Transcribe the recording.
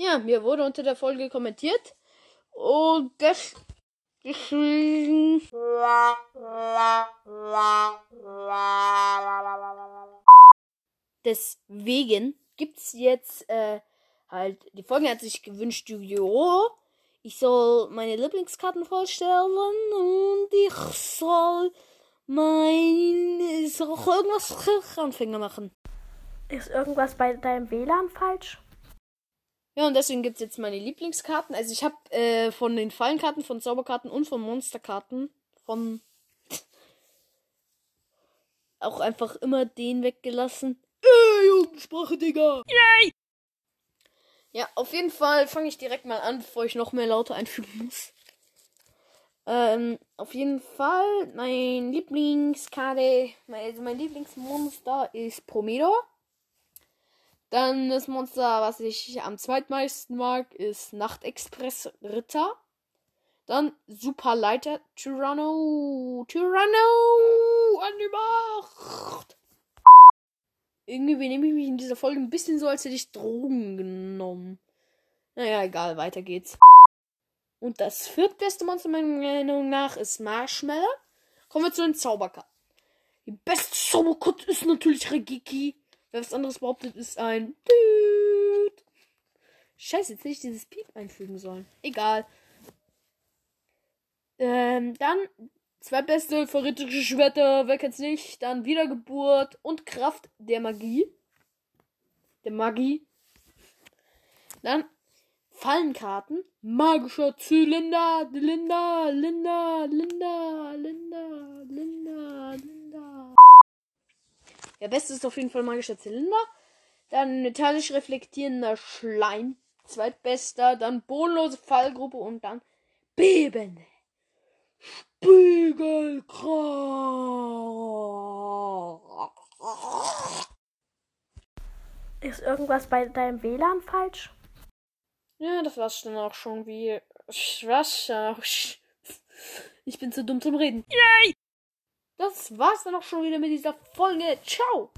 Ja, mir wurde unter der Folge kommentiert. Und das deswegen. Deswegen gibt's jetzt äh, halt. Die Folge hat sich gewünscht, Yu-Gi-Oh! Ich soll meine Lieblingskarten vorstellen und ich soll mein. Soll auch irgendwas Anfänger machen. Ist irgendwas bei deinem WLAN falsch? Ja, und deswegen gibt's jetzt meine Lieblingskarten. Also ich habe äh, von den Fallenkarten, von Zauberkarten und von Monsterkarten von auch einfach immer den weggelassen. Ey, Jugendsprache, Digga! Yay! Ja, auf jeden Fall fange ich direkt mal an, bevor ich noch mehr Laute einfügen muss. Ähm, auf jeden Fall, mein Lieblingskarte, also mein Lieblingsmonster ist Promedo. Dann das Monster, was ich am zweitmeisten mag, ist Nachtexpress Ritter. Dann Superleiter Tyranno. Tyranno an die Macht. Irgendwie nehme ich mich in dieser Folge ein bisschen so, als hätte ich Drogen genommen. Naja, egal, weiter geht's. Und das viertbeste Monster meiner Meinung nach ist Marshmallow. Kommen wir zu den Zauberkarten. Die beste Zauberkarte ist natürlich Regiki. Wer was anderes behauptet, ist ein Düt. Scheiße, jetzt hätte ich dieses Piep einfügen sollen. Egal. Ähm, dann zwei beste verräterische Schwerter, wer kennt's nicht? Dann Wiedergeburt und Kraft der Magie. Der Magie. Dann Fallenkarten. Magischer Zylinder. Linda, Linda, Linda, Linda, Linda, Linda. Der beste ist auf jeden Fall magischer Zylinder. Dann metallisch reflektierender Schleim. Zweitbester. Dann bodenlose Fallgruppe und dann bebende Spiegelkraft. Ist irgendwas bei deinem WLAN falsch? Ja, das war's dann auch schon wie. Was? Ich bin zu dumm zum Reden. Yay! Das war's dann auch schon wieder mit dieser Folge. Ciao!